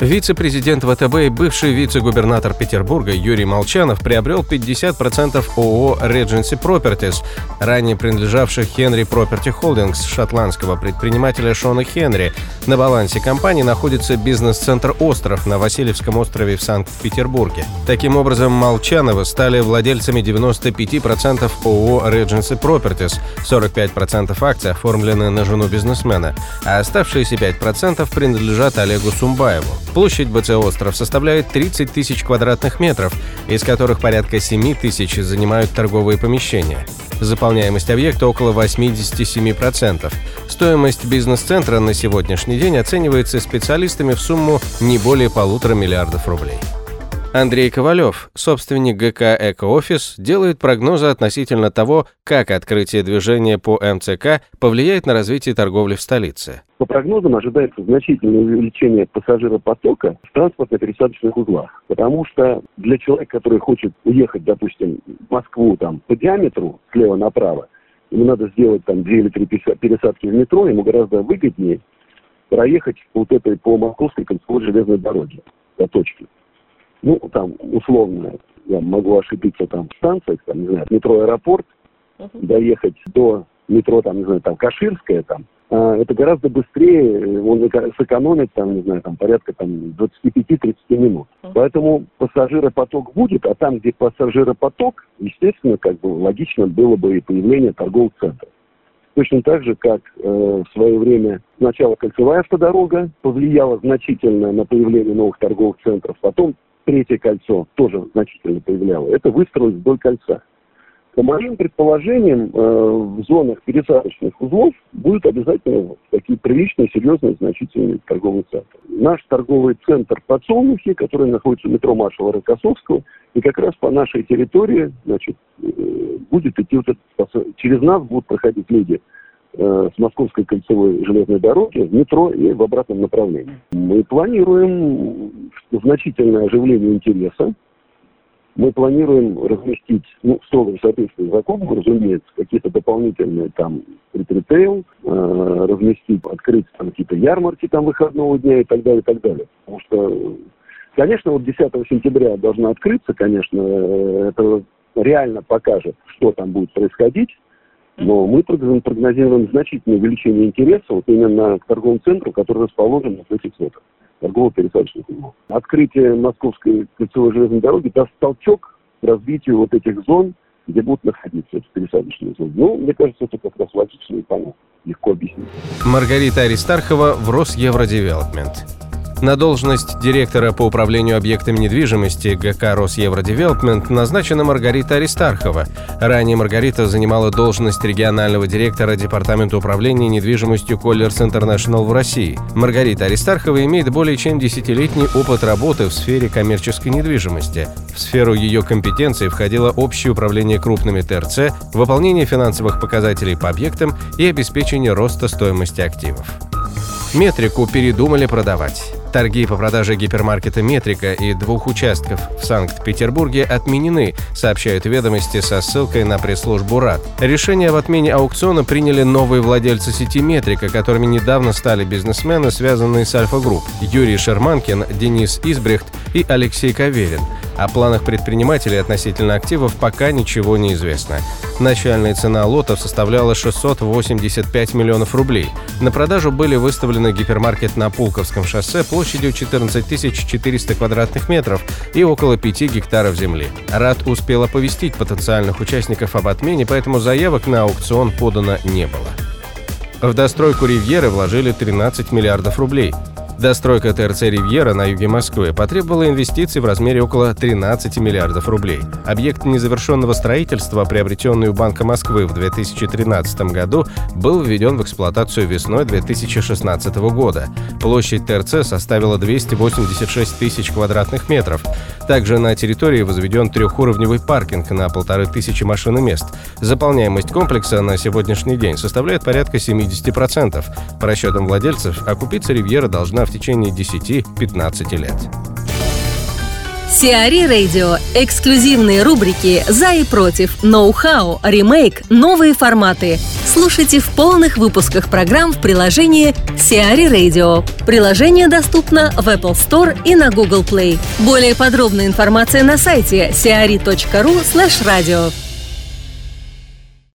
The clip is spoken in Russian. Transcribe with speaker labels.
Speaker 1: Вице-президент ВТБ и бывший вице-губернатор Петербурга Юрий Молчанов приобрел 50% ООО Regency Properties, ранее принадлежавших Henry Property Holdings шотландского предпринимателя Шона Хенри. На балансе компании находится бизнес-центр «Остров» на Васильевском острове в Санкт-Петербурге. Таким образом, Молчановы стали владельцами 95% ООО Regency Properties, 45% акций оформлены на жену бизнесмена, а оставшиеся 5% принадлежат Олегу Сумбаеву. Площадь БЦ «Остров» составляет 30 тысяч квадратных метров, из которых порядка 7 тысяч занимают торговые помещения. Заполняемость объекта около 87%. Стоимость бизнес-центра на сегодняшний день оценивается специалистами в сумму не более полутора миллиардов рублей. Андрей Ковалев, собственник ГК «Экоофис», делает прогнозы относительно того, как открытие движения по МЦК повлияет на развитие торговли в столице.
Speaker 2: По прогнозам ожидается значительное увеличение пассажиропотока в транспортно-пересадочных узлах. Потому что для человека, который хочет уехать, допустим, в Москву там, по диаметру слева направо, ему надо сделать там две или три пересадки в метро, ему гораздо выгоднее проехать вот этой по московской кольцевой железной дороге до точки ну, там, условно, я могу ошибиться там в станциях, там, не знаю, метро аэропорт, uh-huh. доехать до метро, там, не знаю, там, Каширская, там, а, это гораздо быстрее, он сэкономит, там, не знаю, там, порядка, там, 25-30 минут. Uh-huh. Поэтому пассажиропоток будет, а там, где пассажиропоток, естественно, как бы логично было бы и появление торговых центров. Точно так же, как э, в свое время сначала кольцевая автодорога повлияла значительно на появление новых торговых центров, потом третье кольцо тоже значительно появляло, это выстроилось вдоль кольца. По моим предположениям, э, в зонах пересадочных узлов будут обязательно такие приличные, серьезные, значительные торговые центры. Наш торговый центр «Подсолнухи», который находится в метро маршала Рокоссовского, и как раз по нашей территории значит, э, будет идти вот этот, через нас будут проходить люди Э, с Московской кольцевой железной дороги в метро и в обратном направлении. Мы планируем значительное оживление интереса. Мы планируем разместить, ну, в строгом соответствии закону, разумеется, какие-то дополнительные там ритейл, э, разместить, открыть там какие-то ярмарки там выходного дня и так далее, и так далее. Потому что, конечно, вот 10 сентября должна открыться, конечно, э, это реально покажет, что там будет происходить. Но мы прогнозируем значительное увеличение интереса вот именно к торговому центру, который расположен на этих сотах торгово-пересадочных узлов. Открытие Московской кольцевой железной дороги даст толчок развитию вот этих зон, где будут находиться эти пересадочные зоны. Ну, мне кажется, это как раз логично и понятно. Легко объяснить.
Speaker 1: Маргарита Аристархова в Росевродевелопмент. На должность директора по управлению объектами недвижимости ГК «Росевродевелопмент» назначена Маргарита Аристархова. Ранее Маргарита занимала должность регионального директора Департамента управления недвижимостью Colliers International в России. Маргарита Аристархова имеет более чем десятилетний опыт работы в сфере коммерческой недвижимости. В сферу ее компетенции входило общее управление крупными ТРЦ, выполнение финансовых показателей по объектам и обеспечение роста стоимости активов. Метрику передумали продавать. Торги по продаже гипермаркета «Метрика» и двух участков в Санкт-Петербурге отменены, сообщают ведомости со ссылкой на пресс-службу РАД. Решение об отмене аукциона приняли новые владельцы сети «Метрика», которыми недавно стали бизнесмены, связанные с «Альфа-Групп» Юрий Шерманкин, Денис Избрехт и Алексей Каверин. О планах предпринимателей относительно активов пока ничего не известно. Начальная цена лотов составляла 685 миллионов рублей. На продажу были выставлены гипермаркет на Пулковском шоссе площадью 14 400 квадратных метров и около 5 гектаров земли. РАД успел оповестить потенциальных участников об отмене, поэтому заявок на аукцион подано не было. В достройку «Ривьеры» вложили 13 миллиардов рублей. Достройка ТРЦ «Ривьера» на юге Москвы потребовала инвестиций в размере около 13 миллиардов рублей. Объект незавершенного строительства, приобретенный у Банка Москвы в 2013 году, был введен в эксплуатацию весной 2016 года. Площадь ТРЦ составила 286 тысяч квадратных метров. Также на территории возведен трехуровневый паркинг на полторы тысячи машин и мест. Заполняемость комплекса на сегодняшний день составляет порядка 70%. По расчетам владельцев, окупиться «Ривьера» должна в течение 10-15 лет.
Speaker 3: Сиари Радио. Эксклюзивные рубрики «За и против», «Ноу-хау», «Ремейк», «Новые форматы». Слушайте в полных выпусках программ в приложении Сиари Radio. Приложение доступно в Apple Store и на Google Play. Более подробная информация на сайте siari.ru slash radio.